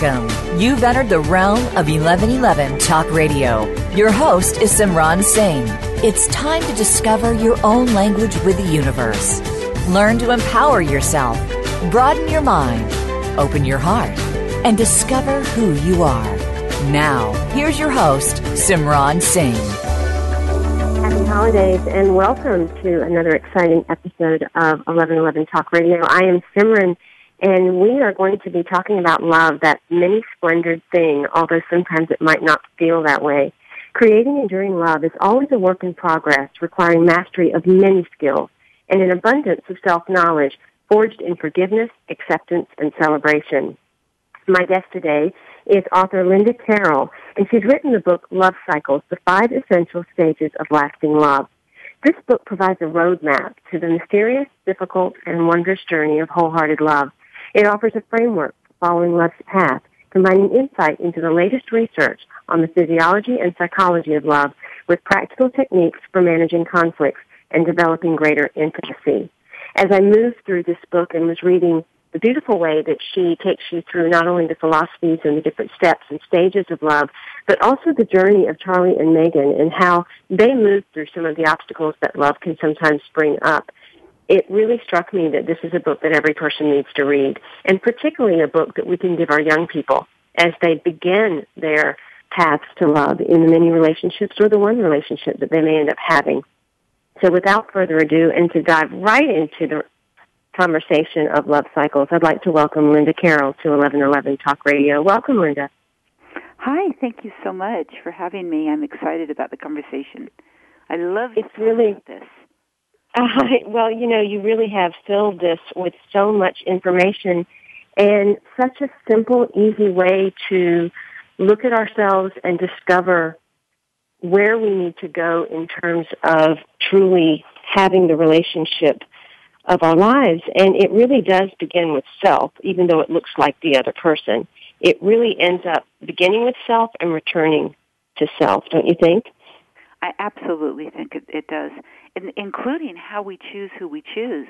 Welcome. You've entered the realm of 1111 Talk Radio. Your host is Simran Singh. It's time to discover your own language with the universe. Learn to empower yourself, broaden your mind, open your heart, and discover who you are. Now, here's your host, Simran Singh. Happy holidays and welcome to another exciting episode of 1111 Talk Radio. I am Simran and we are going to be talking about love, that many splendored thing, although sometimes it might not feel that way. Creating enduring love is always a work in progress, requiring mastery of many skills and an abundance of self-knowledge forged in forgiveness, acceptance, and celebration. My guest today is author Linda Carroll, and she's written the book Love Cycles, The Five Essential Stages of Lasting Love. This book provides a roadmap to the mysterious, difficult, and wondrous journey of wholehearted love. It offers a framework for following love's path, combining insight into the latest research on the physiology and psychology of love with practical techniques for managing conflicts and developing greater intimacy. As I moved through this book and was reading the beautiful way that she takes you through not only the philosophies and the different steps and stages of love, but also the journey of Charlie and Megan and how they moved through some of the obstacles that love can sometimes bring up it really struck me that this is a book that every person needs to read, and particularly a book that we can give our young people as they begin their paths to love in the many relationships or the one relationship that they may end up having. So without further ado, and to dive right into the conversation of love cycles, I'd like to welcome Linda Carroll to 1111 Talk Radio. Welcome, Linda. Hi, thank you so much for having me. I'm excited about the conversation. I love it's really this. Uh, well, you know, you really have filled this with so much information and such a simple, easy way to look at ourselves and discover where we need to go in terms of truly having the relationship of our lives. And it really does begin with self, even though it looks like the other person. It really ends up beginning with self and returning to self, don't you think? I absolutely think it, it does in, including how we choose who we choose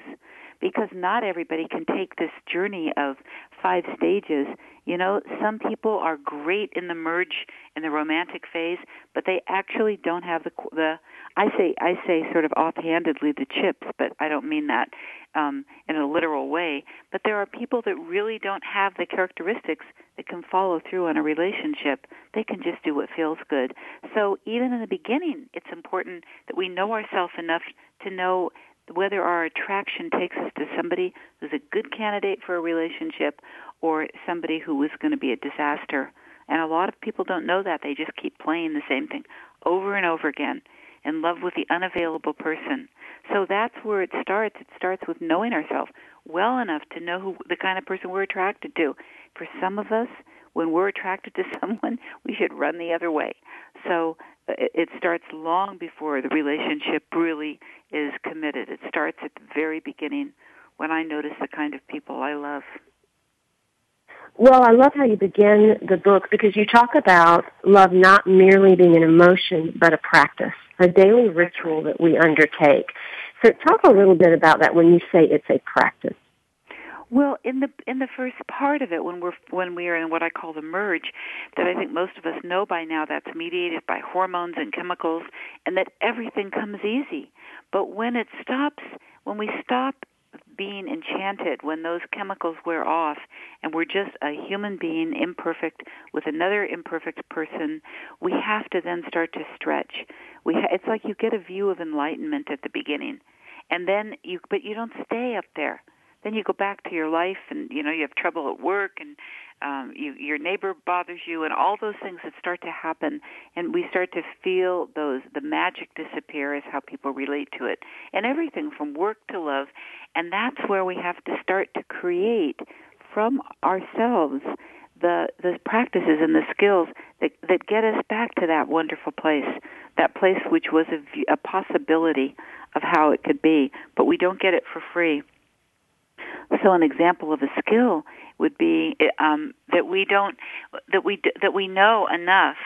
because not everybody can take this journey of five stages. You know, some people are great in the merge in the romantic phase, but they actually don't have the the I say I say sort of offhandedly the chips, but I don't mean that um, in a literal way. But there are people that really don't have the characteristics that can follow through on a relationship. They can just do what feels good. So even in the beginning, it's important that we know ourselves enough to know whether our attraction takes us to somebody who's a good candidate for a relationship or somebody who is going to be a disaster. And a lot of people don't know that. They just keep playing the same thing over and over again in love with the unavailable person. So that's where it starts. It starts with knowing ourselves well enough to know who the kind of person we're attracted to. For some of us, when we're attracted to someone, we should run the other way. So uh, it starts long before the relationship really is committed. It starts at the very beginning when I notice the kind of people I love. Well, I love how you begin the book because you talk about love not merely being an emotion, but a practice, a daily ritual that we undertake. So talk a little bit about that when you say it's a practice. Well, in the in the first part of it, when we're when we are in what I call the merge, that I think most of us know by now, that's mediated by hormones and chemicals, and that everything comes easy. But when it stops, when we stop being enchanted, when those chemicals wear off, and we're just a human being, imperfect, with another imperfect person, we have to then start to stretch. We ha- it's like you get a view of enlightenment at the beginning, and then you, but you don't stay up there then you go back to your life and you know you have trouble at work and um you your neighbor bothers you and all those things that start to happen and we start to feel those the magic disappear is how people relate to it. And everything from work to love. And that's where we have to start to create from ourselves the the practices and the skills that that get us back to that wonderful place that place which was a, a possibility of how it could be. But we don't get it for free so an example of a skill would be um, that we don't that we that we know enough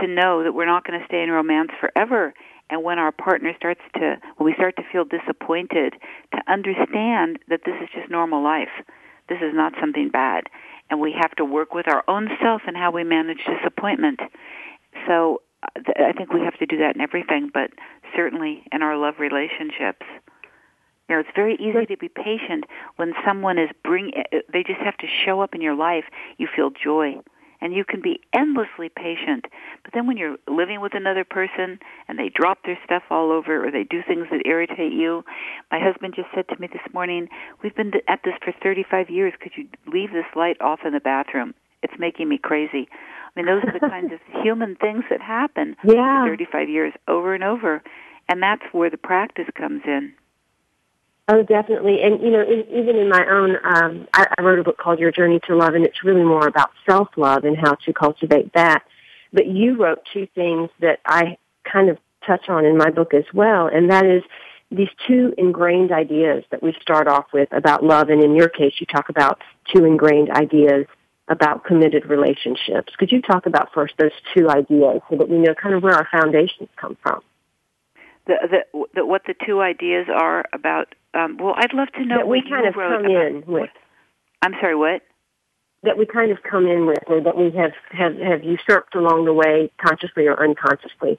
to know that we're not going to stay in romance forever. And when our partner starts to, when we start to feel disappointed, to understand that this is just normal life. This is not something bad. and we have to work with our own self and how we manage disappointment. So uh, I think we have to do that in everything, but certainly in our love relationships. You know, it's very easy to be patient when someone is bring. Uh, they just have to show up in your life. You feel joy and you can be endlessly patient. But then when you're living with another person and they drop their stuff all over or they do things that irritate you, my husband just said to me this morning, "We've been at this for 35 years. Could you leave this light off in the bathroom? It's making me crazy." I mean, those are the kinds of human things that happen yeah. for 35 years over and over. And that's where the practice comes in. Oh, definitely. And, you know, in, even in my own, um, I, I wrote a book called Your Journey to Love, and it's really more about self-love and how to cultivate that. But you wrote two things that I kind of touch on in my book as well, and that is these two ingrained ideas that we start off with about love. And in your case, you talk about two ingrained ideas about committed relationships. Could you talk about first those two ideas so that we know kind of where our foundations come from? The, the, the, what the two ideas are about um, well, I'd love to know that we kind of come in with. I'm sorry, what? That we kind of come in with, or that we have have have usurped along the way, consciously or unconsciously.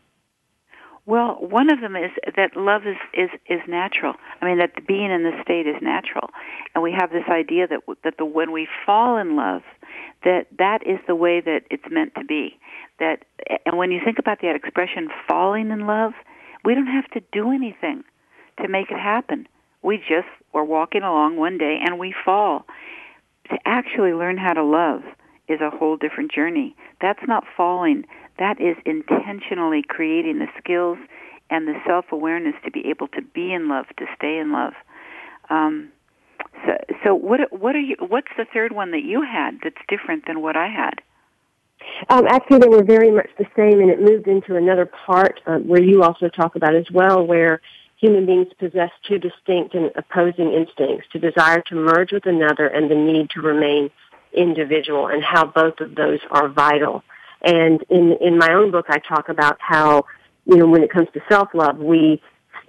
Well, one of them is that love is is is natural. I mean, that being in this state is natural, and we have this idea that that the when we fall in love, that that is the way that it's meant to be. That and when you think about that expression, falling in love, we don't have to do anything to make it happen. We just were walking along one day and we fall. To actually learn how to love is a whole different journey. That's not falling. That is intentionally creating the skills and the self-awareness to be able to be in love, to stay in love. Um, so, so what what are you? What's the third one that you had that's different than what I had? Um, actually, they were very much the same, and it moved into another part uh, where you also talk about as well, where human beings possess two distinct and opposing instincts, to desire to merge with another and the need to remain individual and how both of those are vital. And in, in my own book, I talk about how, you know, when it comes to self-love, we,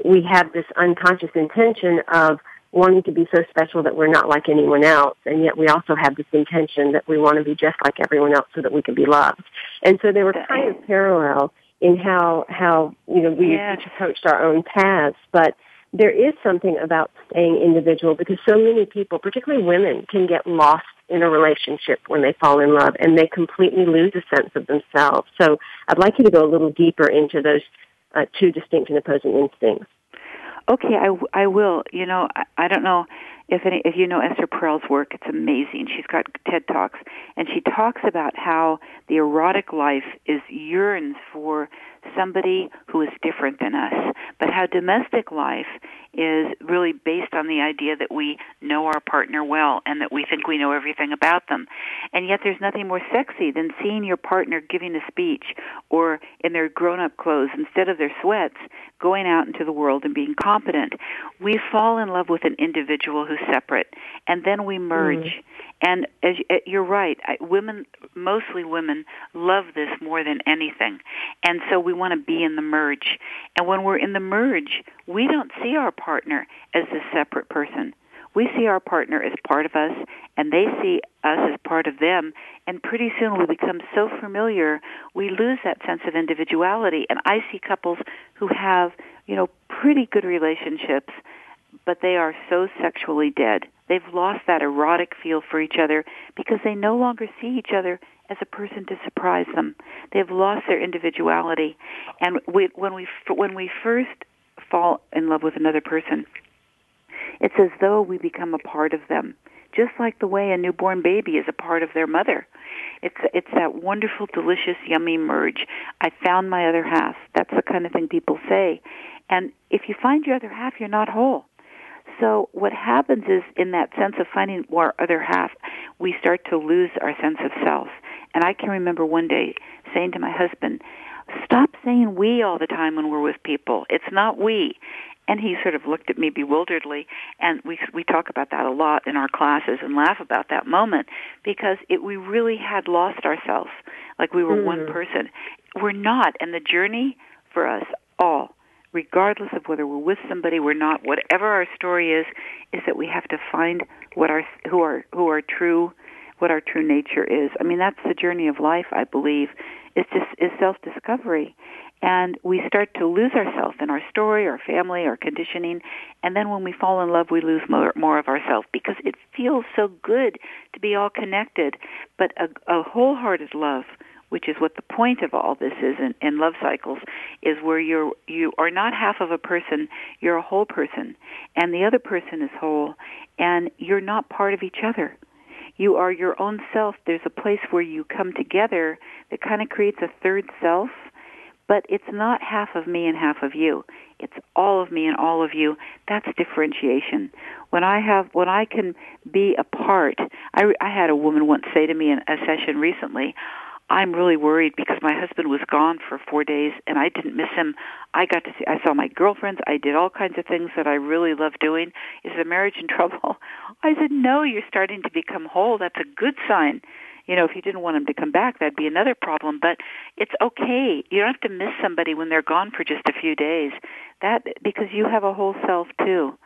we have this unconscious intention of wanting to be so special that we're not like anyone else, and yet we also have this intention that we want to be just like everyone else so that we can be loved. And so they were kind of parallel in how how you know we each approached our own paths, but there is something about staying individual because so many people, particularly women, can get lost in a relationship when they fall in love and they completely lose a sense of themselves. So I'd like you to go a little deeper into those uh, two distinct and opposing instincts. Okay, I, I will. You know, I, I don't know if any if you know Esther Perel's work, it's amazing. She's got TED Talks and she talks about how the erotic life is yearns for somebody who is different than us, but how domestic life is really based on the idea that we know our partner well and that we think we know everything about them. And yet there's nothing more sexy than seeing your partner giving a speech or in their grown-up clothes instead of their sweats going out into the world and being competent. We fall in love with an individual who's separate and then we merge. Mm. And as uh, you're right, women, mostly women, love this more than anything. And so we want to be in the merge. And when we're in the merge, we don't see our partner as a separate person. We see our partner as part of us, and they see us as part of them. And pretty soon we become so familiar, we lose that sense of individuality. And I see couples who have, you know, pretty good relationships, but they are so sexually dead They've lost that erotic feel for each other because they no longer see each other as a person to surprise them. They've lost their individuality, and we, when we when we first fall in love with another person, it's as though we become a part of them, just like the way a newborn baby is a part of their mother. It's it's that wonderful, delicious, yummy merge. I found my other half. That's the kind of thing people say. And if you find your other half, you're not whole. So what happens is in that sense of finding our other half, we start to lose our sense of self. And I can remember one day saying to my husband, stop saying we all the time when we're with people. It's not we. And he sort of looked at me bewilderedly, and we we talk about that a lot in our classes and laugh about that moment because it we really had lost ourselves, like we were mm. one person. We're not, and the journey for us all regardless of whether we're with somebody we're not, whatever our story is, is that we have to find what our who are who our true what our true nature is. I mean, that's the journey of life, I believe. It's just is self-discovery. And we start to lose ourselves in our story, our family, our conditioning, and then when we fall in love, we lose more, more of ourselves because it feels so good to be all connected. But a, a wholehearted love, which is what the point of all this is in, in love cycles, is where you're you are not half of a person, you're a whole person, and the other person is whole, and you're not part of each other you are your own self. There's a place where you come together that kind of creates a third self, but it's not half of me and half of you. It's all of me and all of you. That's differentiation. When I have, when I can be a part, I, I had a woman once say to me in a session recently, I'm really worried because my husband was gone for four days and I didn't miss him. I got to see, I saw my girlfriends. I did all kinds of things that I really love doing. Is the marriage in trouble? I said, no, you're starting to become whole. That's a good sign. You know, if you didn't want him to come back, that'd be another problem. But it's okay. You don't have to miss somebody when they're gone for just a few days. That because you have a whole self too.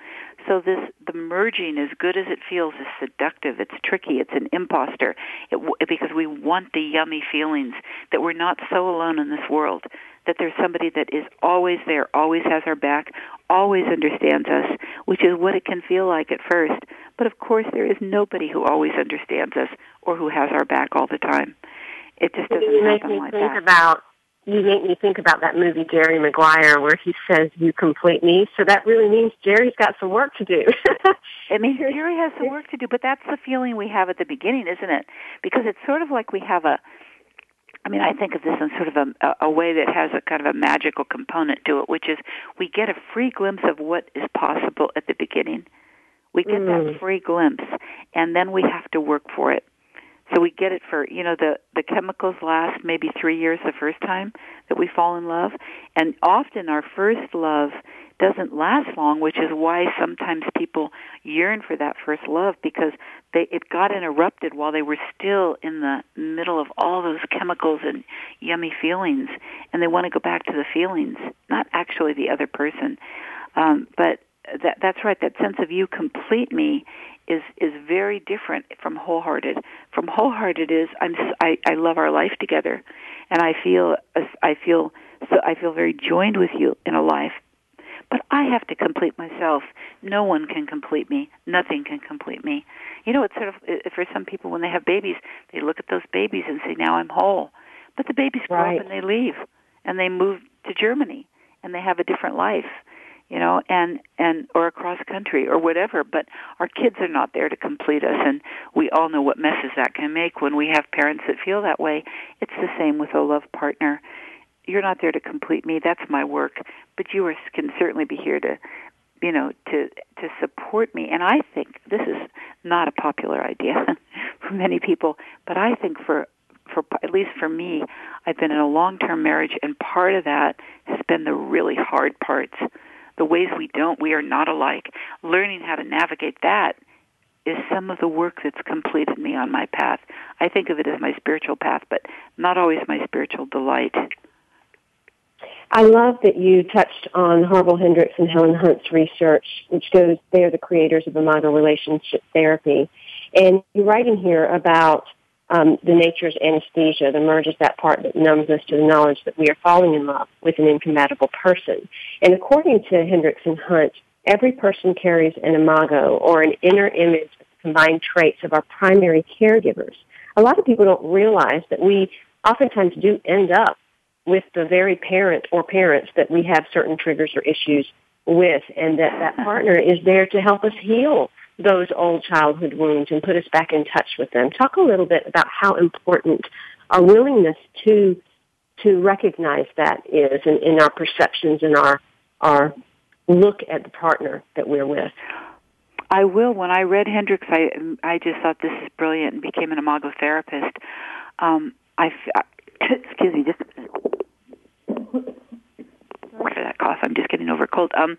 So this the merging, as good as it feels, is seductive. It's tricky. It's an imposter. It, because we want the yummy feelings that we're not so alone in this world. That there's somebody that is always there, always has our back, always understands us, which is what it can feel like at first. But of course, there is nobody who always understands us or who has our back all the time. It just doesn't you happen make me like think that. about you make me think about that movie Jerry Maguire where he says you complete me. So that really means Jerry's got some work to do. It means Jerry has some work to do, but that's the feeling we have at the beginning, isn't it? Because it's sort of like we have a I mean, I think of this in sort of a, a way that has a kind of a magical component to it, which is we get a free glimpse of what is possible at the beginning. We get Mm. that free glimpse, and then we have to work for it. So we get it for you know the the chemicals last maybe three years the first time that we fall in love, and often our first love doesn't last long, which is why sometimes people yearn for that first love because they it got interrupted while they were still in the middle of all those chemicals and yummy feelings, and they want to go back to the feelings, not actually the other person. Um, but that that's right. That sense of you complete me is is very different from wholehearted. From wholehearted is I'm I, I love our life together, and I feel I feel so I feel very joined with you in a life. But I have to complete myself. No one can complete me. Nothing can complete me. You know, it's sort of for some people when they have babies, they look at those babies and say, "Now I'm whole." But the babies grow Right. up and they leave, and they move to Germany, and they have a different life you know, and and or across country or whatever. But our kids are not there to complete us, and we all know what messes that can make when we have parents that feel that way. It's the same with a love partner. You're not there to complete me. That's my work, but you are, can certainly be here to, you know, to to support me. And I think this is not a popular idea for many people, but I think for for at least for me, I've been in a long-term marriage, and part of that has been the really hard parts the ways we don't, we are not alike. Learning how to navigate that is some of the work that's completed me on my path. I think of it as my spiritual path, but not always my spiritual delight. I love that you touched on Harville Hendrix and Helen Hunt's research, which goes, they are the creators of Imago relationship therapy. And you're writing here about um, the nature's anesthesia, the merge is that part that numbs us to the knowledge that we are falling in love with an incompatible person. And according to Hendrix and Hunt, every person carries an imago or an inner image of the combined traits of our primary caregivers. A lot of people don't realize that we oftentimes do end up with the very parent or parents that we have certain triggers or issues with and that that partner is there to help us heal those old childhood wounds and put us back in touch with them. Talk a little bit about how important our willingness to to recognize that is in, in our perceptions and our our look at the partner that we're with. I will. When I read Hendrix, I I just thought this is brilliant and became an imago therapist. Um, I excuse me, just for that cough. I'm just getting over a cold. Um,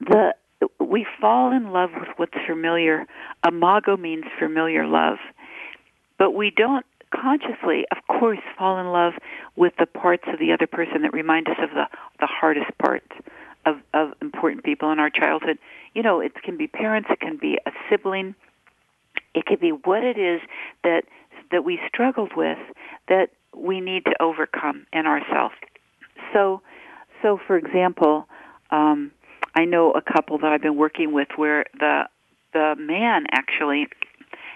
the we fall in love with what's familiar. Imago means familiar love, but we don't consciously, of course, fall in love with the parts of the other person that remind us of the the hardest parts of of important people in our childhood. You know, it can be parents, it can be a sibling, It could be what it is that that we struggled with that we need to overcome in ourselves. So, so for example, um, I know a couple that I've been working with where the the man actually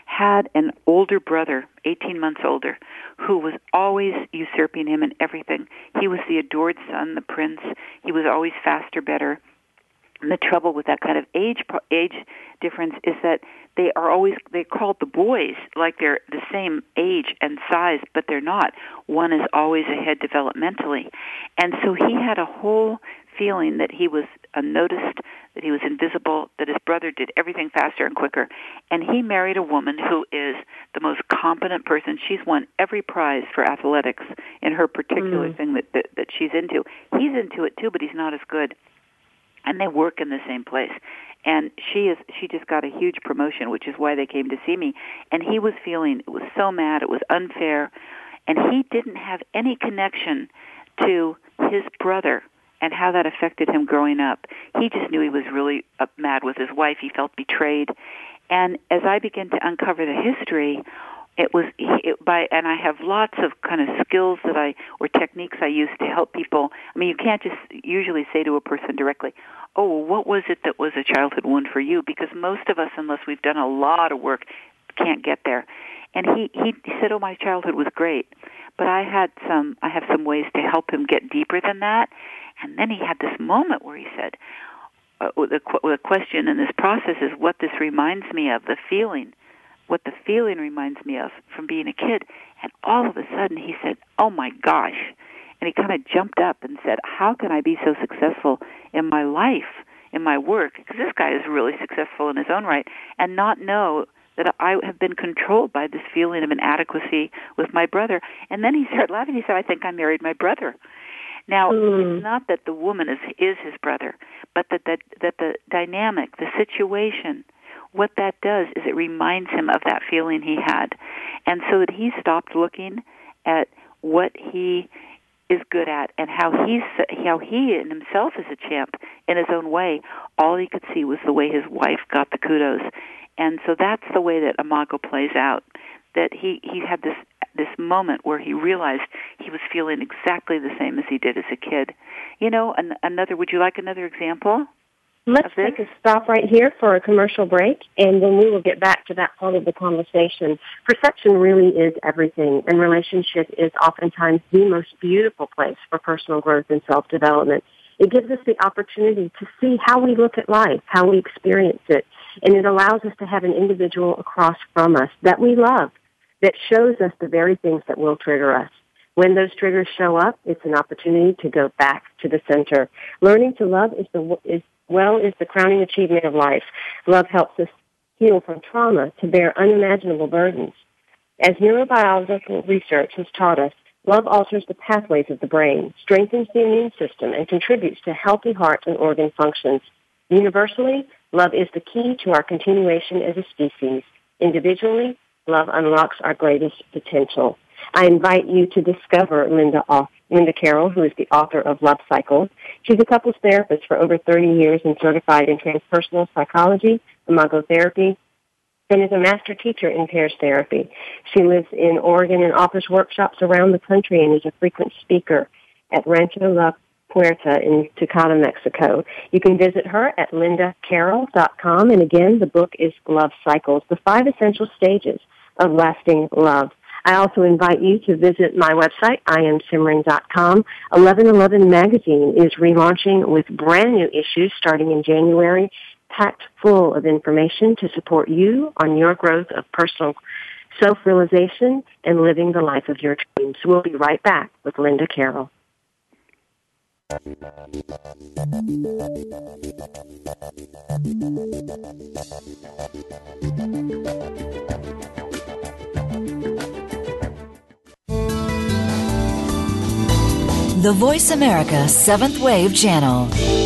had an older brother, 18 months older, who was always usurping him in everything. He was the adored son, the prince. He was always faster, better. And the trouble with that kind of age age difference is that they are always they're called the boys like they're the same age and size but they're not one is always ahead developmentally and so he had a whole feeling that he was unnoticed that he was invisible that his brother did everything faster and quicker. And he married a woman who is the most competent person. She's won every prize for athletics in her particular mm. thing that, that that she's into. He's into it too but he's not as good. And they work in the same place. And she is she just got a huge promotion which is why they came to see me. And he was feeling it was so mad it was unfair. And he didn't have any connection to his brother and how that affected him growing up he just knew he was really mad with his wife he felt betrayed and as i began to uncover the history it was it, by and I have lots of kind of skills that I or techniques I use to help people. I mean, you can't just usually say to a person directly, "Oh, well, what was it that was a childhood wound for you?" Because most of us, unless we've done a lot of work, can't get there. And he he said, "Oh, my childhood was great." But I had some I have some ways to help him get deeper than that. And then he had this moment where he said, uh, the, the question in this process is what this reminds me of, the feeling what the feeling reminds me of from being a kid. And all of a sudden he said, Oh my gosh. And he kind of jumped up and said, How can I be so successful in my life, in my work? Because this guy is really successful in his own right, and not know that I have been controlled by this feeling of inadequacy with my brother. And then he started laughing. He said, I think I married my brother. Now, mm. it's not that the woman is is his brother, but that that that the dynamic, the situation, what that does is it reminds him of that feeling he had. And so that he stopped looking at what he is good at and how he's how he in himself is a champ in his own way. All he could see was the way his wife got the kudos. And so that's the way that Imago plays out. That he he had this this moment where he realized he was feeling exactly the same as he did as a kid. You know, an, another. Would you like another example? Let's take a stop right here for a commercial break, and then we will get back to that part of the conversation. Perception really is everything, and relationship is oftentimes the most beautiful place for personal growth and self-development. It gives us the opportunity to see how we look at life, how we experience it, and it allows us to have an individual across from us that we love, that shows us the very things that will trigger us. When those triggers show up, it's an opportunity to go back to the center. Learning to love is the is well is the crowning achievement of life. Love helps us heal from trauma to bear unimaginable burdens. As neurobiological research has taught us, love alters the pathways of the brain, strengthens the immune system, and contributes to healthy heart and organ functions. Universally, love is the key to our continuation as a species. Individually, love unlocks our greatest potential. I invite you to discover Linda Off Linda Carroll, who is the author of Love Cycles. She's a couples therapist for over 30 years and certified in transpersonal psychology, imago therapy, and is a master teacher in pairs therapy. She lives in Oregon and offers workshops around the country and is a frequent speaker at Rancho La Puerta in Tecate, Mexico. You can visit her at lindacarroll.com. And again, the book is Love Cycles, the five essential stages of lasting love. I also invite you to visit my website, iamsimran.com. 1111 magazine is relaunching with brand new issues starting in January, packed full of information to support you on your growth of personal self-realization and living the life of your dreams. We'll be right back with Linda Carroll. The Voice America Seventh Wave Channel.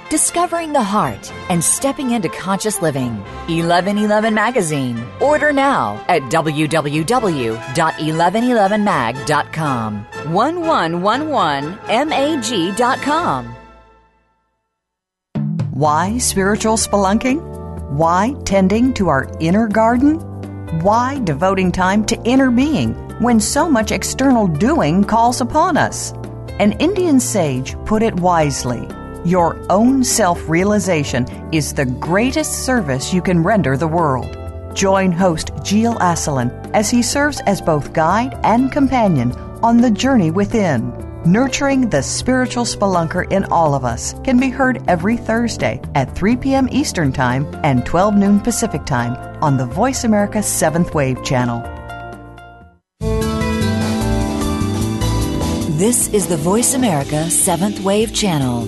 discovering the heart, and stepping into conscious living. 1111 Magazine. Order now at www.1111mag.com. 1111mag.com. Why spiritual spelunking? Why tending to our inner garden? Why devoting time to inner being when so much external doing calls upon us? An Indian sage put it wisely Your own self realization is the greatest service you can render the world. Join host Gilles Asselin as he serves as both guide and companion on the journey within. Nurturing the spiritual spelunker in all of us can be heard every Thursday at 3 p.m. Eastern Time and 12 noon Pacific Time on the Voice America 7th Wave channel. This is the Voice America 7th Wave channel.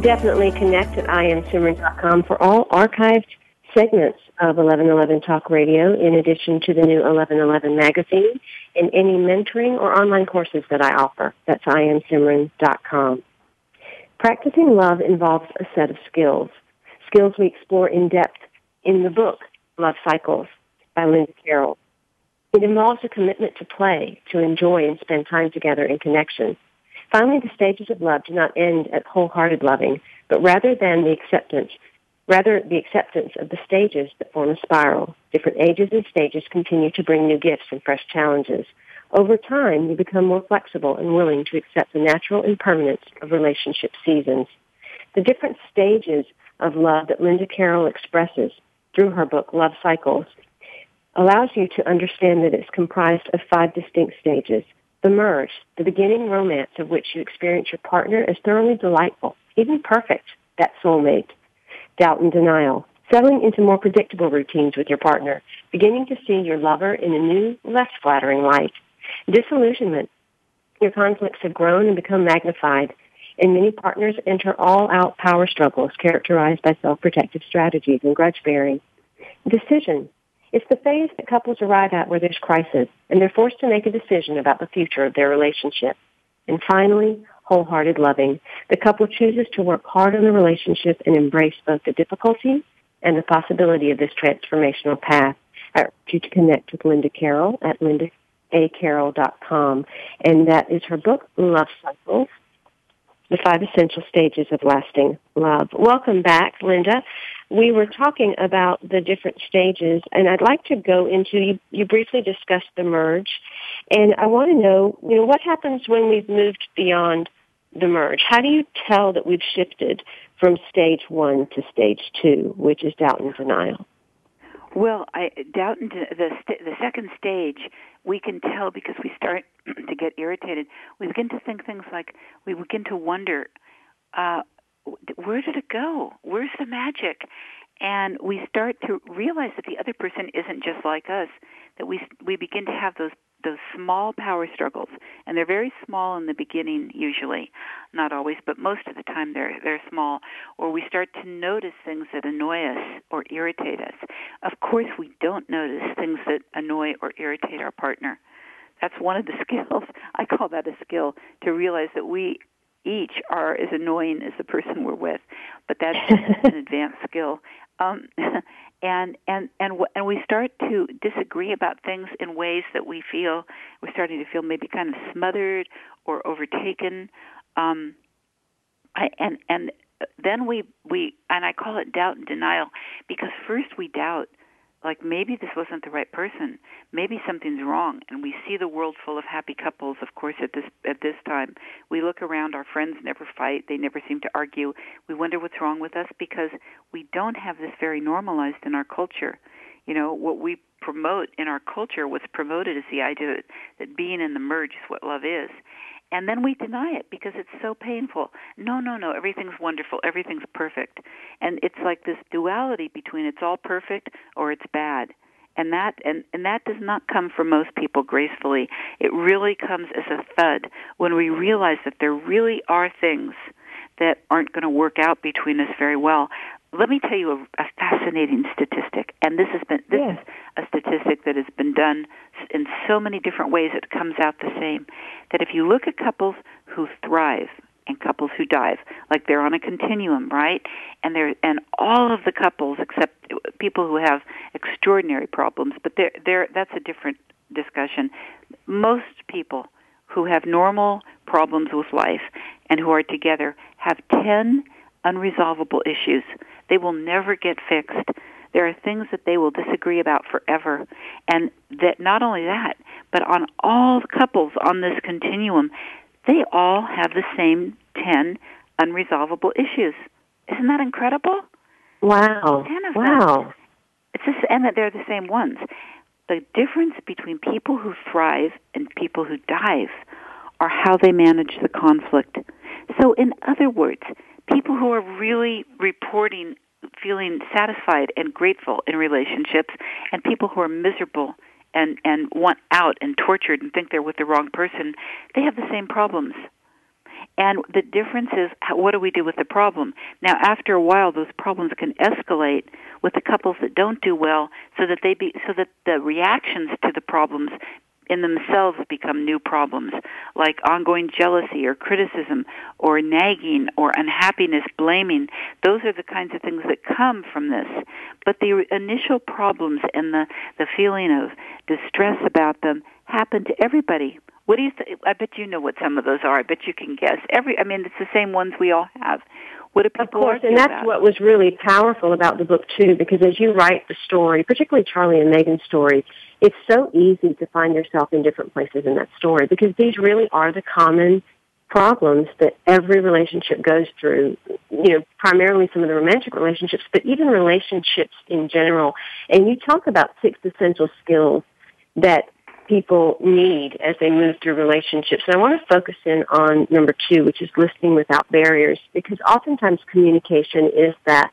Definitely connect at imsimran.com for all archived segments of 1111 Talk Radio, in addition to the new 1111 magazine and any mentoring or online courses that I offer. That's imsimran.com. Practicing love involves a set of skills, skills we explore in depth in the book, Love Cycles by Linda Carroll. It involves a commitment to play, to enjoy and spend time together in connection. Finally, the stages of love do not end at wholehearted loving, but rather than the acceptance, rather the acceptance of the stages that form a spiral. Different ages and stages continue to bring new gifts and fresh challenges. Over time, you become more flexible and willing to accept the natural impermanence of relationship seasons. The different stages of love that Linda Carroll expresses through her book, Love Cycles, allows you to understand that it's comprised of five distinct stages. The merge, the beginning romance of which you experience your partner as thoroughly delightful, even perfect, that soulmate. Doubt and denial, settling into more predictable routines with your partner, beginning to see your lover in a new, less flattering light. Disillusionment, your conflicts have grown and become magnified, and many partners enter all-out power struggles characterized by self-protective strategies and grudge-bearing. Decision. It's the phase that couples arrive at where there's crisis, and they're forced to make a decision about the future of their relationship. And finally, wholehearted loving. The couple chooses to work hard on the relationship and embrace both the difficulty and the possibility of this transformational path. I urge you to connect with Linda Carroll at lindacarroll.com. And that is her book, Love Cycles, the five essential stages of lasting love. Welcome back, Linda. We were talking about the different stages, and I'd like to go into, you, you briefly discussed the merge, and I want to know, you know, what happens when we've moved beyond the merge? How do you tell that we've shifted from stage one to stage two, which is doubt and denial? Well, I doubt the the second stage we can tell because we start to get irritated. We begin to think things like we begin to wonder, uh, where did it go? Where's the magic? And we start to realize that the other person isn't just like us. That we we begin to have those those small power struggles, and they're very small in the beginning usually, not always, but most of the time they're they're small. Or we start to notice things that annoy us or irritate us. Of course, we don't notice things that annoy or irritate our partner. That's one of the skills. I call that a skill to realize that we each are as annoying as the person we're with, but that's an advanced skill. Um, and and and and we start to disagree about things in ways that we feel we're starting to feel maybe kind of smothered or overtaken um I, and and then we we and I call it doubt and denial because first we doubt like maybe this wasn't the right person. Maybe something's wrong. And we see the world full of happy couples of course at this at this time. We look around our friends never fight. They never seem to argue. We wonder what's wrong with us because we don't have this very normalized in our culture. You know what we promote in our culture what's promoted is the idea that, being in the merge is what love is and then we deny it because it's so painful. No, no, no, everything's wonderful, everything's perfect. And it's like this duality between it's all perfect or it's bad. And that and, and that does not come for most people gracefully. It really comes as a thud when we realize that there really are things that aren't going to work out between us very well let me tell you a, a, fascinating statistic, and this has been this is a statistic that has been done in so many different ways. It comes out the same. That if you look at couples who thrive and couples who dive, like they're on a continuum, right? And they're and all of the couples, except people who have extraordinary problems, but they're, they're that's a different discussion. Most people who have normal problems with life and who are together have ten unresolvable issues they will never get fixed. There are things that they will disagree about forever. And that not only that, but on all couples on this continuum, they all have the same 10 unresolvable issues. Isn't that incredible? Wow. 10 of wow. Them. It's just, and that they're the same ones. The difference between people who thrive and people who dive are how they manage the conflict. So in other words, people who are really reporting feeling satisfied and grateful in relationships and people who are miserable and and want out and tortured and think they're with the wrong person they have the same problems. And the difference is what do we do with the problem? Now after a while those problems can escalate with the couples that don't do well so that they be so that the reactions to the problems in themselves become new problems, like ongoing jealousy or criticism or nagging or unhappiness, blaming. Those are the kinds of things that come from this. But the initial problems and the, the feeling of distress about them happen to everybody. What do you th- I bet you know what some of those are. I bet you can guess. Every I mean it's the same ones we all have. What do people Of course, and that's what was really powerful about the book too because as you write the story, particularly Charlie and Megan's story, it's so easy to find yourself in different places in that story because these really are the common problems that every relationship goes through, you know, primarily some of the romantic relationships, but even relationships in general. And you talk about six essential skills that people need as they move through relationships. And I want to focus in on number two, which is listening without barriers, because oftentimes communication is that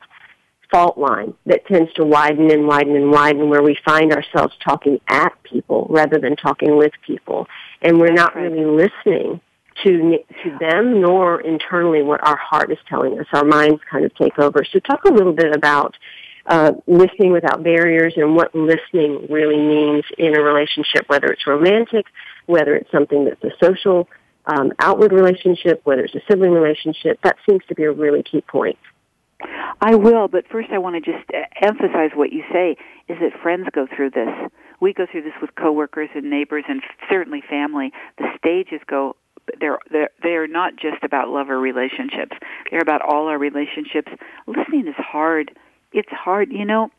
fault line that tends to widen and widen and widen where we find ourselves talking at people rather than talking with people. And we're not really listening to, to them nor internally what our heart is telling us. Our minds kind of take over. So talk a little bit about uh, listening without barriers and what listening really means in a relationship, whether it's romantic, whether it's something that's a social um, outward relationship, whether it's a sibling relationship. That seems to be a really key point. I will, but first I want to just uh, emphasize what you say is that friends go through this. We go through this with coworkers and neighbors and certainly family. The stages go they're they're they're not just about lover relationships. They're about all our relationships. Listening is hard. It's hard, you know.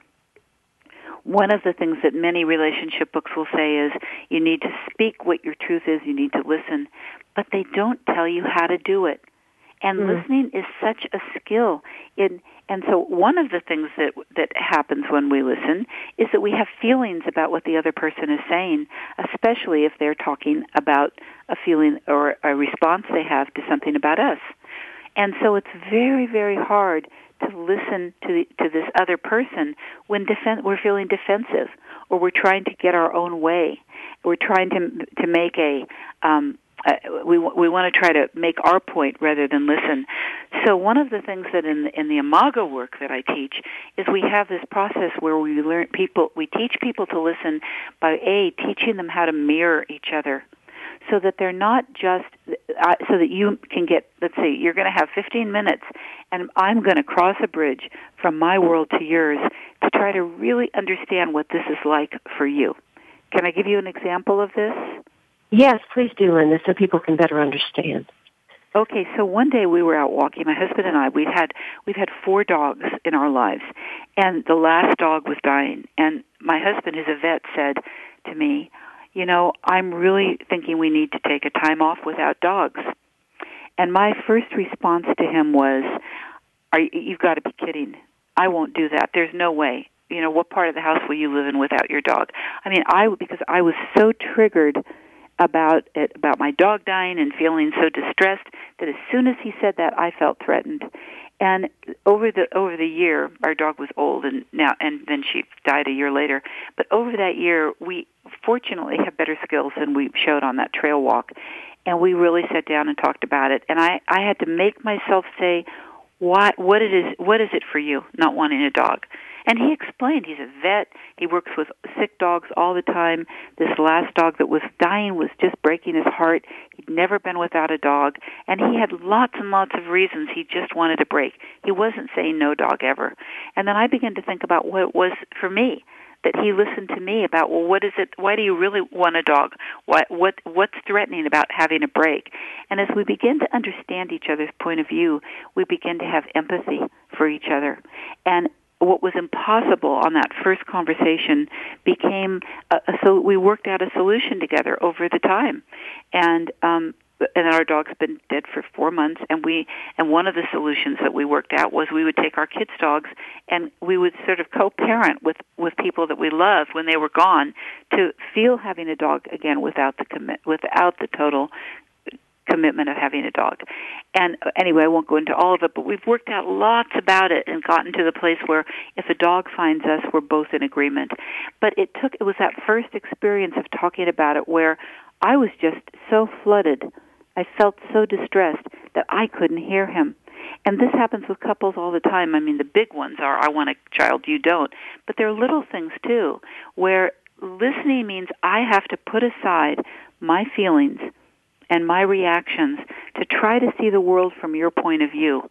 One of the things that many relationship books will say is you need to speak what your truth is, you need to listen, but they don't tell you how to do it. And mm listening is such a skill. In and so one of the things that that happens when we listen is that we have feelings about what the other person is saying especially if they're talking about a feeling or a response they have to something about us. And so it's very very hard to listen to the, to this other person when defen- we're feeling defensive or we're trying to get our own way we're trying to to make a um, uh, we we want to try to make our point rather than listen. So one of the things that in in the Imago work that I teach is we have this process where we learn people we teach people to listen by a teaching them how to mirror each other. So that they're not just uh, so that you can get let's see you're going to have 15 minutes and I'm going to cross a bridge from my world to yours to try to really understand what this is like for you. Can I give you an example of this? Yes, please do, Linda, so people can better understand. Okay, so one day we were out walking, my husband and I. We've had we've had four dogs in our lives, and the last dog was dying. And my husband, who's a vet, said to me, "You know, I'm really thinking we need to take a time off without dogs." And my first response to him was, "Are you, you've got to be kidding? I won't do that. There's no way. You know, what part of the house will you live in without your dog?" I mean, I because I was so triggered about it about my dog dying and feeling so distressed that as soon as he said that I felt threatened. And over the over the year, our dog was old, and now and then she died a year later. But over that year, we fortunately have better skills than we showed on that trail walk, and we really sat down and talked about it. And I I had to make myself say, what what it is what is it for you not wanting a dog? And he explained he's a vet. He works with sick dogs all the time. This last dog that was dying was just breaking his heart. He'd never been without a dog, and he had lots and lots of reasons he just wanted a break. He wasn't saying no dog ever. And then I began to think about what it was for me that he listened to me about well what is it why do you really want a dog? What what what's threatening about having a break? And as we begin to understand each other's point of view we begin to have empathy for each other. And what was impossible on that first conversation became a, a, so we worked out a solution together over the time. And um and our dog's been dead for four months and we and one of the solutions that we worked out was we would take our kids dogs and we would sort of co-parent with with people that we loved when they were gone to feel having a dog again without the commit without the total commitment of having a dog. And anyway, I won't go into all of it, but we've worked out lots about it and gotten to the place where if a dog finds us, we're both in agreement. But it took, it was that first experience of talking about it where I was just so flooded. I felt so distressed that I couldn't hear him. And this happens with couples all the time. I mean, the big ones are, I want a child, you don't. But there are little things too, where listening means I have to put aside my feelings and my reactions to try to see the world from your point of view.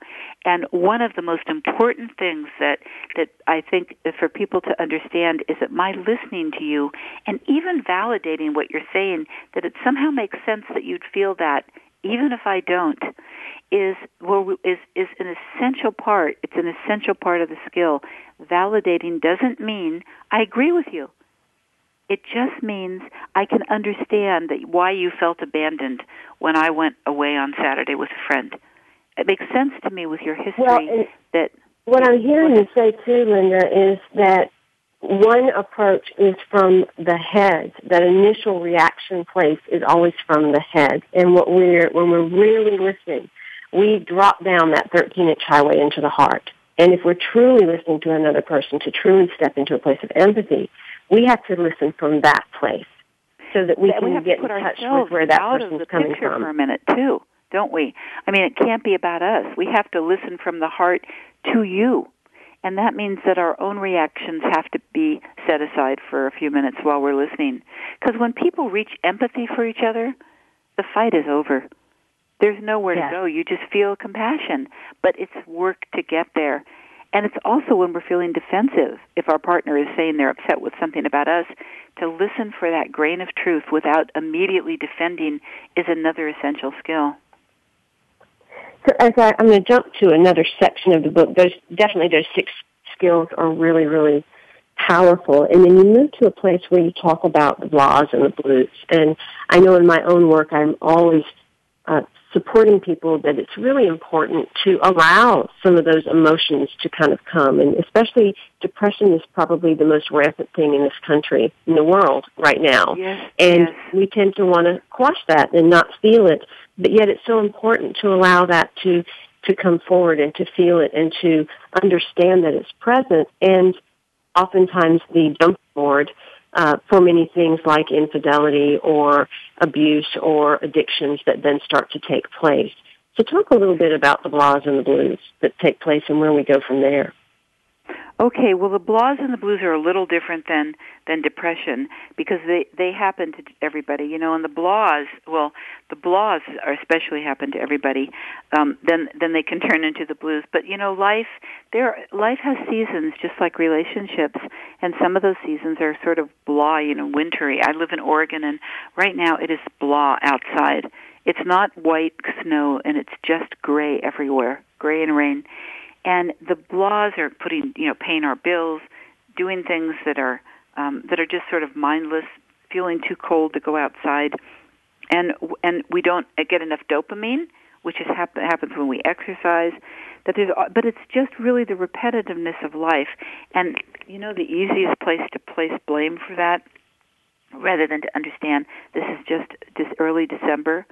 And one of the most important things that, that I think for people to understand is that my listening to you and even validating what you're saying, that it somehow makes sense that you'd feel that even if I don't, is well, is is an essential part. It's an essential part of the skill. Validating doesn't mean I agree with you. It just means I can understand that why you felt abandoned when I went away on Saturday with a friend. It makes sense to me with your history well, that what I'm hearing you say too, Linda, is that one approach is from the head. That initial reaction place is always from the head. And what we're when we're really listening, we drop down that 13 inch highway into the heart. And if we're truly listening to another person, to truly step into a place of empathy, we have to listen from that place so that we can we get in touch with where that person's coming from. For a minute, too, don't we? I mean, it can't be about us. We have to listen from the heart to you. And that means that our own reactions have to be set aside for a few minutes while we're listening. Because when people reach empathy for each other, the fight is over. There's nowhere yes. to go. You just feel compassion. But it's work to get there. And it's also when we're feeling defensive, if our partner is saying they're upset with something about us, to listen for that grain of truth without immediately defending is another essential skill. So as I, I'm going to jump to another section of the book, there's definitely those six skills are really, really powerful. And then you move to a place where you talk about the blahs and the blues. And I know in my own work, I'm always uh, supporting people that it's really important to allow some of those emotions to kind of come. And especially depression is probably the most rampant thing in this country, in the world right now. Yes, and yes. we tend to want to quash that and not feel it. But yet it's so important to allow that to, to come forward and to feel it and to understand that it's present. And oftentimes the jump board uh, for many things like infidelity or abuse or addictions that then start to take place. So talk a little bit about the blahs and the blues that take place and where we go from there. Okay, well the blahs and the blues are a little different than than depression because they they happen to everybody, you know, and the blahs, well, the blahs are especially happen to everybody. Um then then they can turn into the blues. But you know, life there life has seasons just like relationships, and some of those seasons are sort of blah, you know, wintry. I live in Oregon and right now it is blah outside. It's not white snow and it's just gray everywhere, gray and rain and the blahs are putting you know paying our bills, doing things that are um, that are just sort of mindless, feeling too cold to go outside, and and we don't get enough dopamine, which is hap- happens when we exercise. That there's, but it's just really the repetitiveness of life, and you know the easiest place to place blame for that, rather than to understand this is just this early December,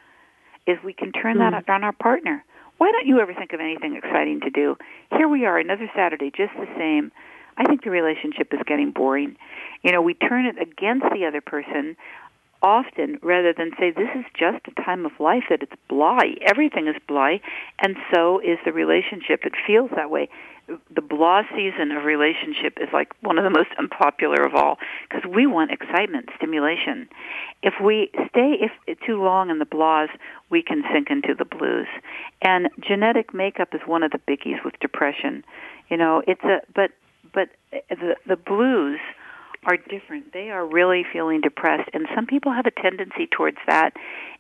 is we can turn mm. that on our partner why don't you ever think of anything exciting to do? Here we are, another Saturday, just the same. I think the relationship is getting boring. You know, we turn it against the other person often rather than say this is just a time of life that it's blah. Everything is blah, and so is the relationship. It feels that way the blah season of relationship is like one of the most unpopular of all because we want excitement, stimulation. If we stay if too long in the blahs, we can sink into the blues. And genetic makeup is one of the biggies with depression. You know, it's a but but eh, the the blues are different. They are really feeling depressed and some people have a tendency towards that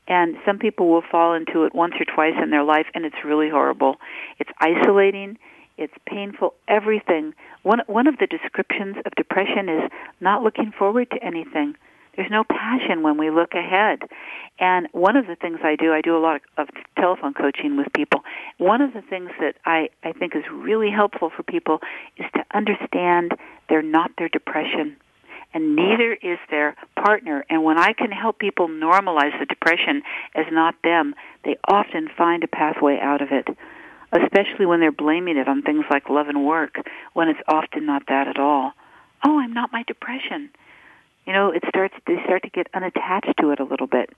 and some people will fall into it once or twice in their life and it's really horrible. It's isolating it's painful, everything. One, one of the descriptions of depression is not looking forward to anything. There's no passion when we look ahead. And one of the things I do, I do a lot of, telephone coaching with people. One of the things that I, I think is really helpful for people is to understand they're not their depression and neither is their partner. And when I can help people normalize the depression as not them, they often find a pathway out of it especially when they're blaming it on things like love and work, when it's often not that at all. Oh, I'm not my depression. You know, it starts they start to get unattached to it a little bit.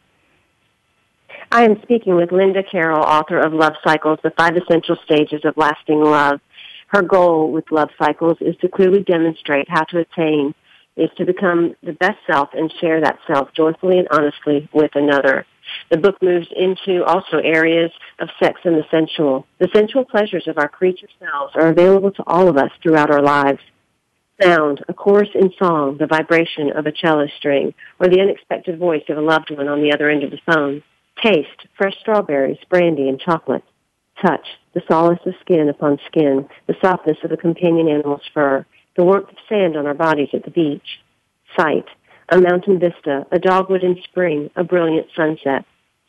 I am speaking with Linda Carroll, author of Love Cycles, The Five Essential Stages of Lasting Love. Her goal with Love Cycles is to clearly demonstrate how to attain is to become the best self and share that self joyfully and honestly with another. The book moves into also areas of sex and the sensual. The sensual pleasures of our creature selves are available to all of us throughout our lives. Sound, a chorus in song, the vibration of a cello string, or the unexpected voice of a loved one on the other end of the phone. Taste, fresh strawberries, brandy, and chocolate. Touch, the solace of skin upon skin, the softness of a companion animal's fur, the warmth of sand on our bodies at the beach. Sight, a mountain vista, a dogwood in spring, a brilliant sunset.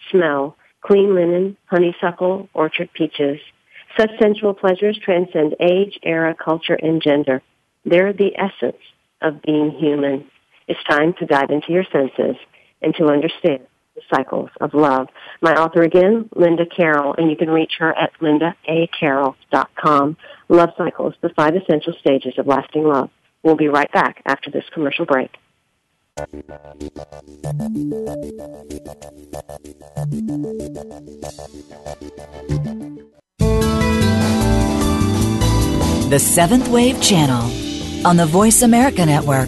Smell, clean linen, honeysuckle, orchard peaches. Such sensual pleasures transcend age, era, culture, and gender. They're the essence of being human. It's time to dive into your senses and to understand the cycles of love. My author again, Linda Carroll, and you can reach her at lindaacarroll.com. Love Cycles, the five essential stages of lasting love. We'll be right back after this commercial break. The Seventh Wave Channel on the Voice America Network.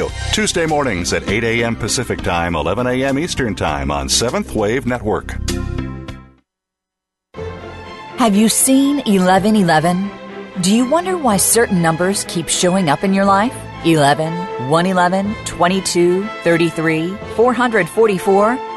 Radio, Tuesday mornings at 8 a.m. Pacific Time, 11 a.m. Eastern Time on Seventh Wave Network. Have you seen 1111? Do you wonder why certain numbers keep showing up in your life? 11, 111, 22, 33, 444?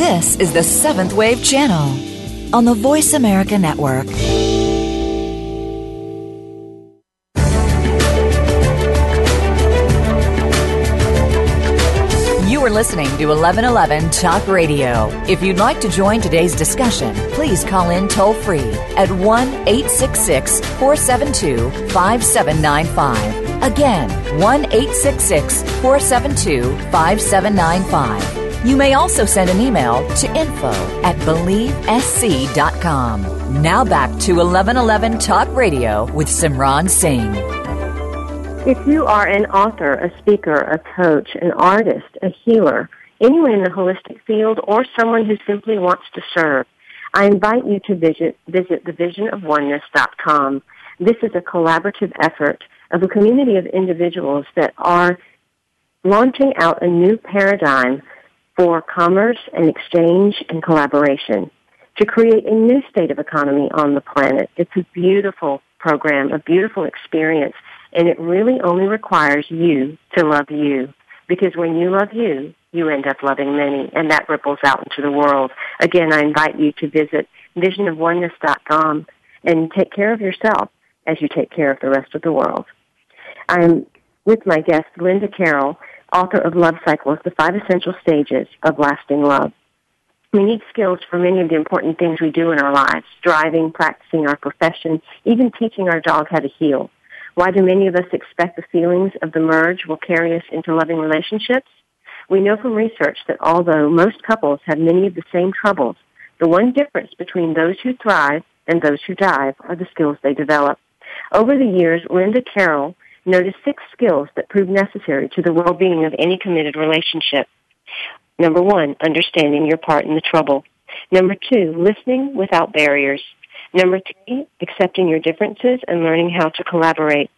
This is the Seventh Wave Channel on the Voice America Network. You are listening to 1111 Talk Radio. If you'd like to join today's discussion, please call in toll free at 1 866 472 5795. Again, 1 866 472 5795. You may also send an email to info at believesc.com. Now back to 1111 Talk Radio with Simran Singh. If you are an author, a speaker, a coach, an artist, a healer, anyone in the holistic field, or someone who simply wants to serve, I invite you to visit, visit thevisionofoneness.com. This is a collaborative effort of a community of individuals that are launching out a new paradigm for commerce and exchange and collaboration to create a new state of economy on the planet. It's a beautiful program, a beautiful experience and it really only requires you to love you. Because when you love you, you end up loving many, and that ripples out into the world. Again, I invite you to visit visionofoneness.com and take care of yourself as you take care of the rest of the world. I'm with my guest, Linda Carroll, author of Love Cycles, The Five Essential Stages of Lasting Love. We need skills for many of the important things we do in our lives, driving, practicing our profession, even teaching our dog how to heel. Why do many of us expect the feelings of the merge will carry us into loving relationships? We know from research that although most couples have many of the same troubles, the one difference between those who thrive and those who dive are the skills they develop. Over the years, Linda Carroll noticed six skills that prove necessary to the well-being of any committed relationship. Number one, understanding your part in the trouble. Number two, listening without barriers. Number three, accepting your differences and learning how to collaborate.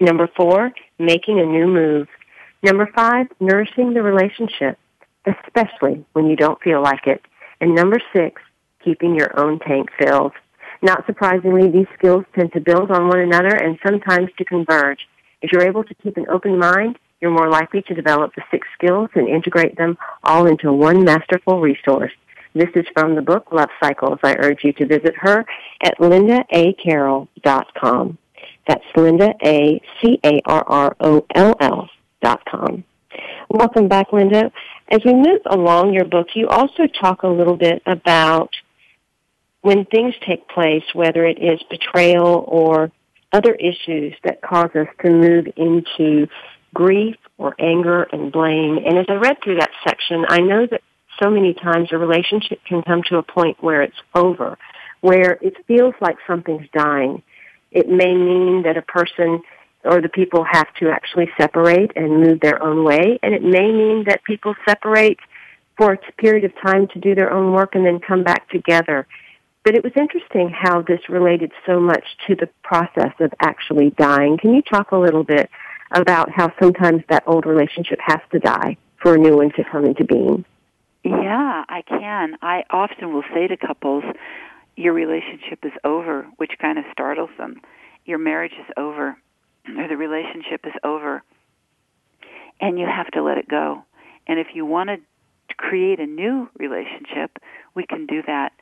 Number four, making a new move. Number five, nourishing the relationship, especially when you don't feel like it. And number six, keeping your own tank filled. Not surprisingly, these skills tend to build on one another and sometimes to converge. If you're able to keep an open mind, you're more likely to develop the six skills and integrate them all into one masterful resource. This is from the book Love Cycles. I urge you to visit her at lindacarroll.com. That's Linda A C A R R O L L dot com. Welcome back, Linda. As we move along your book, you also talk a little bit about when things take place, whether it is betrayal or other issues that cause us to move into grief or anger and blame. And as I read through that section, I know that so many times a relationship can come to a point where it's over, where it feels like something's dying. It may mean that a person or the people have to actually separate and move their own way, and it may mean that people separate for a period of time to do their own work and then come back together. But it was interesting how this related so much to the process of actually dying. Can you talk a little bit about how sometimes that old relationship has to die for a new one to come into being? Yeah, I can. I often will say to couples, your relationship is over, which kind of startles them. Your marriage is over, or the relationship is over. And you have to let it go. And if you want to create a new relationship, we can do that.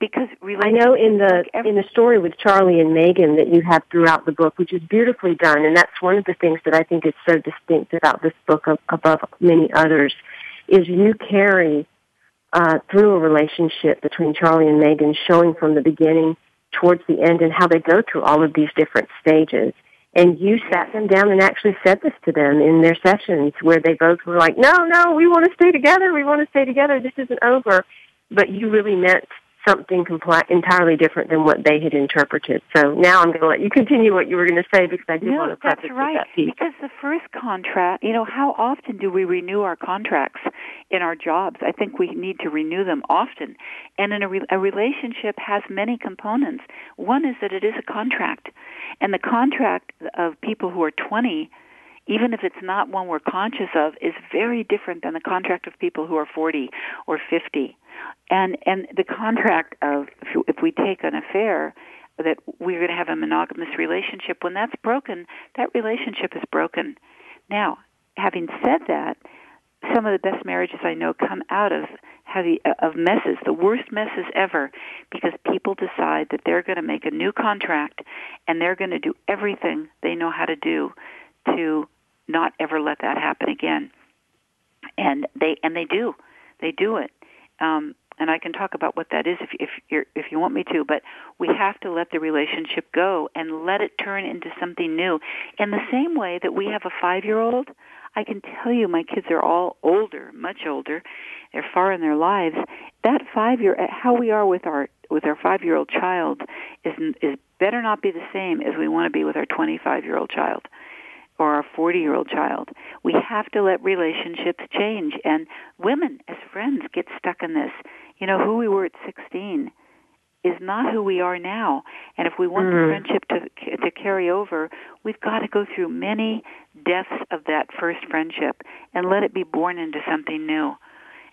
Because I know in the in the story with Charlie and Megan that you have throughout the book, which is beautifully done, and that's one of the things that I think is so distinct about this book above many others, is you carry uh, through a relationship between Charlie and Megan, showing from the beginning towards the end and how they go through all of these different stages. And you sat them down and actually said this to them in their sessions where they both were like, no, no, we want to stay together. We want to stay together. This isn't over. But you really meant something compli- entirely different than what they had interpreted. So now I'm going to let you continue what you were going to say because I did no, want to preface that's right. that piece. Because the first contract, you know, how often do we renew our contracts in our jobs? I think we need to renew them often. And in a, re- a relationship has many components. One is that it is a contract, and the contract of people who are 20 even if it's not one we're conscious of, is very different than the contract of people who are 40 or 50. And and the contract of if we take an affair that we're going to have a monogamous relationship, when that's broken, that relationship is broken. Now, having said that, some of the best marriages I know come out of heavy uh, of messes, the worst messes ever, because people decide that they're going to make a new contract and they're going to do everything they know how to do to not ever let that happen again. And they and they do, they do it. Um, and I can talk about what that is if if you're, if you want me to. But we have to let the relationship go and let it turn into something new. In the same way that we have a five year old, I can tell you my kids are all older, much older. They're far in their lives. That five year, how we are with our with our five year old child is is better not be the same as we want to be with our twenty five year old child or our 40 year old child. We have to let relationships change. And women, as friends, get stuck in this. You know, who we were at 16 is not who we are now. And if we want mm-hmm. the friendship to, to carry over, we've got to go through many deaths of that first friendship and let it be born into something new.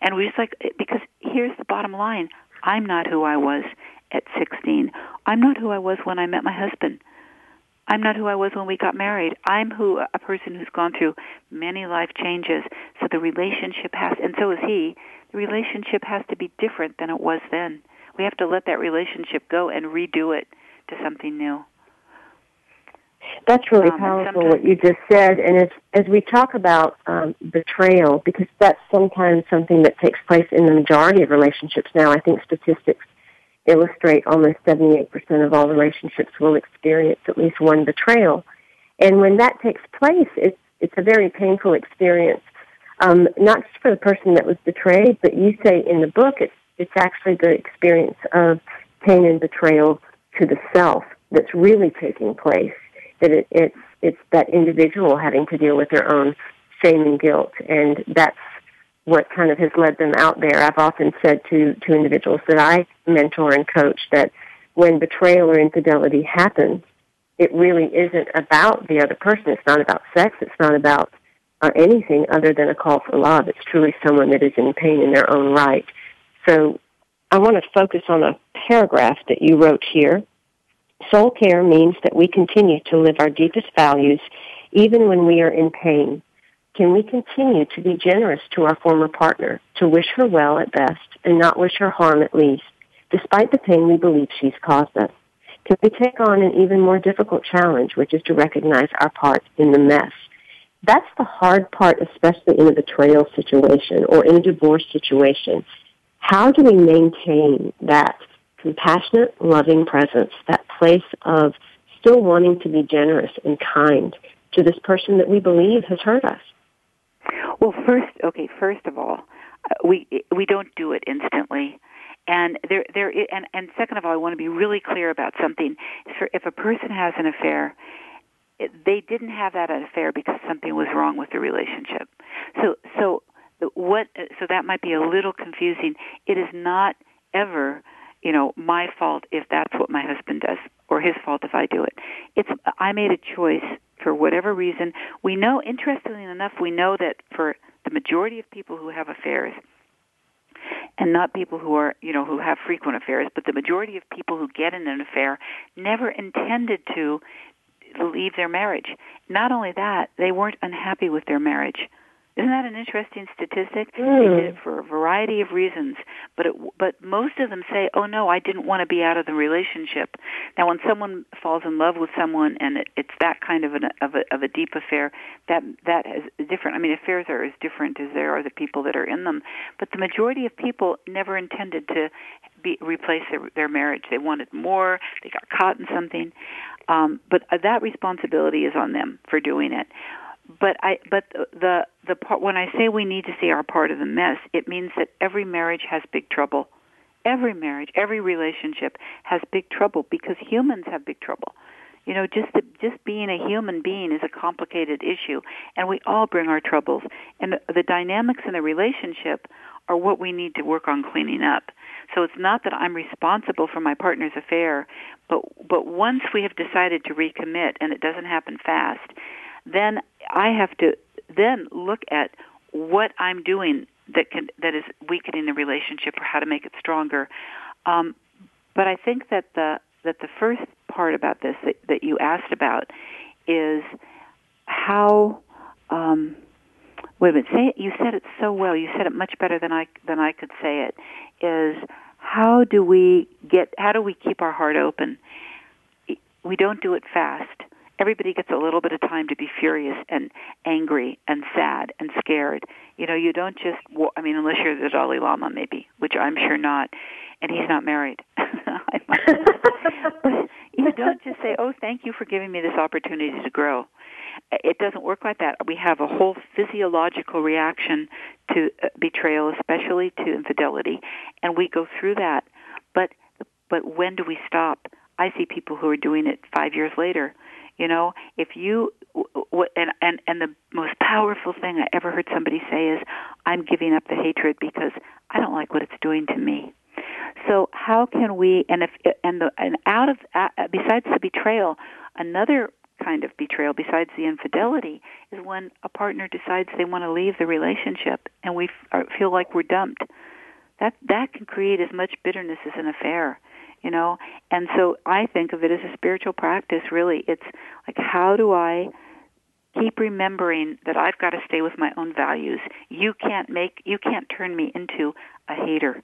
And we just like, because here's the bottom line I'm not who I was at 16. I'm not who I was when I met my husband. I'm not who I was when we got married. I'm who a person who's gone through many life changes. So the relationship has, and so is he. The relationship has to be different than it was then. We have to let that relationship go and redo it to something new. That's really um, powerful what you just said. And as as we talk about um, betrayal, because that's sometimes something that takes place in the majority of relationships now. I think statistics illustrate almost 78% of all relationships will experience at least one betrayal. And when that takes place, it's, it's a very painful experience, um, not just for the person that was betrayed, but you say in the book it's, it's actually the experience of pain and betrayal to the self that's really taking place. That it, it's, it's that individual having to deal with their own shame and guilt, and that's what kind of has led them out there. I've often said to, to individuals that I mentor and coach that when betrayal or infidelity happens, it really isn't about the other person. It's not about sex. It's not about uh, anything other than a call for love. It's truly someone that is in pain in their own right. So I want to focus on a paragraph that you wrote here. Soul care means that we continue to live our deepest values even when we are in pain. Can we continue to be generous to our former partner, to wish her well at best and not wish her harm at least, despite the pain we believe she's caused us? Can we take on an even more difficult challenge, which is to recognize our part in the mess? That's the hard part, especially in a betrayal situation or in a divorce situation. How do we maintain that compassionate, loving presence, that place of still wanting to be generous and kind to this person that we believe has hurt us? Well, first, okay, first of all, uh, we we don't do it instantly. And there, there, and and second of all, I want to be really clear about something. If a person has an affair, they didn't have that affair because something was wrong with the relationship. So, so what? So that might be a little confusing. It is not ever, you know, my fault if that's what my husband does, or his fault if I do it. It's I made a choice for whatever reason. We know, interestingly enough, we know that for the majority of people who have affairs, and not people who are, you know, who have frequent affairs, but the majority of people who get in an affair never intended to leave their marriage. Not only that, they weren't unhappy with their marriage. Isn't that an interesting statistic? Mm. They did it for a variety of reasons, but it, but most of them say, "Oh no, I didn't want to be out of the relationship." Now, when someone falls in love with someone and it, it's that kind of an of a of a deep affair, that that is different. I mean, affairs are as different as there are the people that are in them. But the majority of people never intended to be replace their, their marriage. They wanted more. They got caught in something. Um, but that responsibility is on them for doing it but I but the the part when I say we need to see our part of the mess, it means that every marriage has big trouble. every marriage, every relationship has big trouble because humans have big trouble. You know, just the, just being a human being is a complicated issue, and we all bring our troubles. And the, the dynamics in a relationship are what we need to work on cleaning up. So it's not that I'm responsible for my partner's affair, but but once we have decided to recommit, and it doesn't happen fast, then I have to then look at what I'm doing that can that is weakening the relationship or how to make it stronger. Um, but I think that the that the first part about this that, that you asked about is how um, wait a minute say it, you said it so well you said it much better than I than I could say it is how do we get how do we keep our heart open we don't do it fast everybody gets a little bit of time to be furious and angry and sad and scared. You know, you don't just, I mean, unless you're the Dalai Lama, maybe, which I'm sure not, and he's not married. you don't just say, oh, thank you for giving me this opportunity to grow. It doesn't work like that. We have a whole physiological reaction to uh, betrayal, especially to infidelity, and we go through that. But but when do we stop? I see people who are doing it five years later you know, if you and and and the most powerful thing I ever heard somebody say is, "I'm giving up the hatred because I don't like what it's doing to me." So how can we and if and the and out of uh, besides the betrayal, another kind of betrayal besides the infidelity is when a partner decides they want to leave the relationship and we f- feel like we're dumped. That that can create as much bitterness as an affair you know? And so i think of it as a spiritual practice really. It's like how do i keep remembering that i've got to stay with my own values? You can't make you can't turn me into a hater.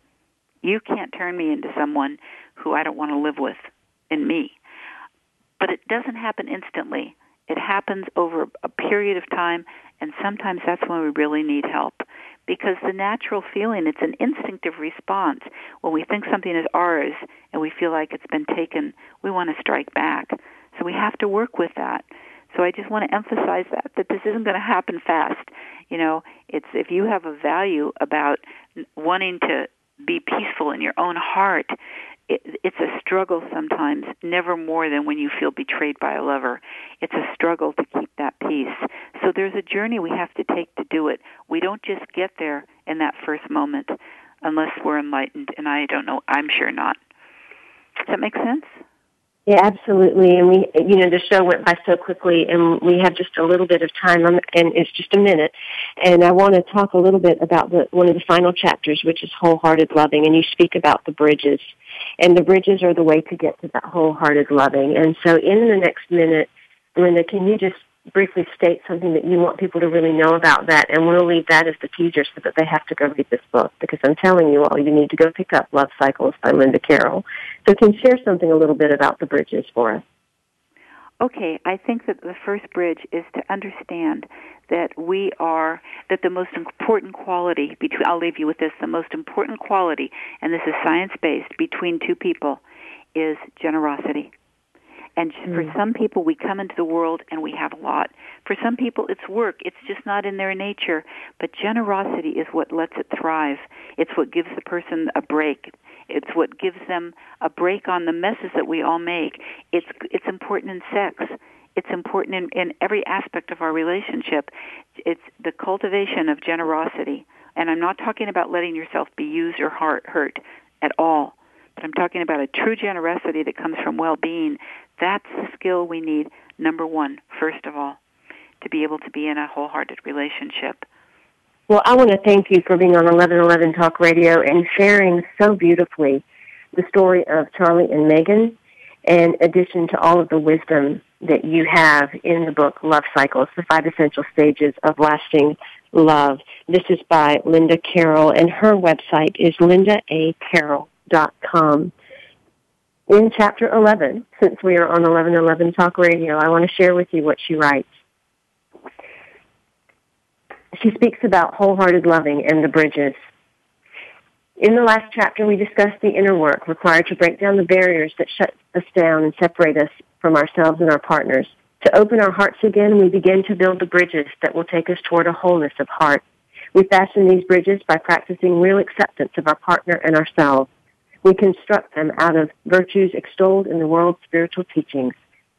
You can't turn me into someone who i don't want to live with in me. But it doesn't happen instantly. It happens over a period of time and sometimes that's when we really need help because the natural feeling, it's an instinctive response. When we think something is ours and we feel like it's been taken, we want to strike back. So we have to work with that. So I just want to emphasize that that this isn't going to happen fast. You know, it's if you have a value about wanting to be peaceful in your own heart, it, it's a struggle sometimes, never more than when you feel betrayed by a lover. It's a struggle to keep that peace. So there's a journey we have to take to do it. We don't just get there in that first moment unless we're enlightened, and I don't know, I'm sure not. Does that make sense? Yeah, absolutely. And we, you know, the show went by so quickly and we have just a little bit of time and it's just a minute. And I want to talk a little bit about the, one of the final chapters, which is wholehearted loving. And you speak about the bridges and the bridges are the way to get to that wholehearted loving. And so in the next minute, Linda, can you just briefly state something that you want people to really know about that, and we'll leave that as the teaser so that they have to go read this book. Because I'm telling you all, you need to go pick up Love Cycles by Linda Carroll. So, can you share something a little bit about the bridges for us? Okay, I think that the first bridge is to understand that we are that the most important quality between I'll leave you with this the most important quality and this is science based between two people is generosity. And mm. for some people, we come into the world and we have a lot. For some people, it's work. It's just not in their nature. But generosity is what lets it thrive. It's what gives the person a break. It's what gives them a break on the messes that we all make. It's it's important in sex. It's important in, in every aspect of our relationship. It's the cultivation of generosity. And I'm not talking about letting yourself be used or hurt at all but I'm talking about a true generosity that comes from well-being that's the skill we need, number one, first of all, to be able to be in a wholehearted relationship. Well, I want to thank you for being on 1111 Talk Radio and sharing so beautifully the story of Charlie and Megan, in addition to all of the wisdom that you have in the book Love Cycles, the five essential stages of lasting love. This is by Linda Carroll, and her website is lindaacarroll.com in chapter 11, since we are on 1111 Talk Radio, I want to share with you what she writes. She speaks about wholehearted loving and the bridges. In the last chapter, we discussed the inner work required to break down the barriers that shut us down and separate us from ourselves and our partners. To open our hearts again, we begin to build the bridges that will take us toward a wholeness of heart. We fashion these bridges by practicing real acceptance of our partner and ourselves. We construct them out of virtues extolled in the world's spiritual teachings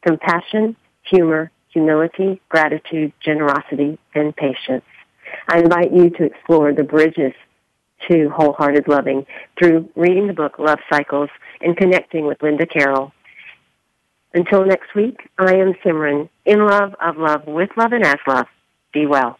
compassion, humor, humility, gratitude, generosity, and patience. I invite you to explore the bridges to wholehearted loving through reading the book Love Cycles and connecting with Linda Carroll. Until next week, I am Simran, in love, of love, with love, and as love. Be well.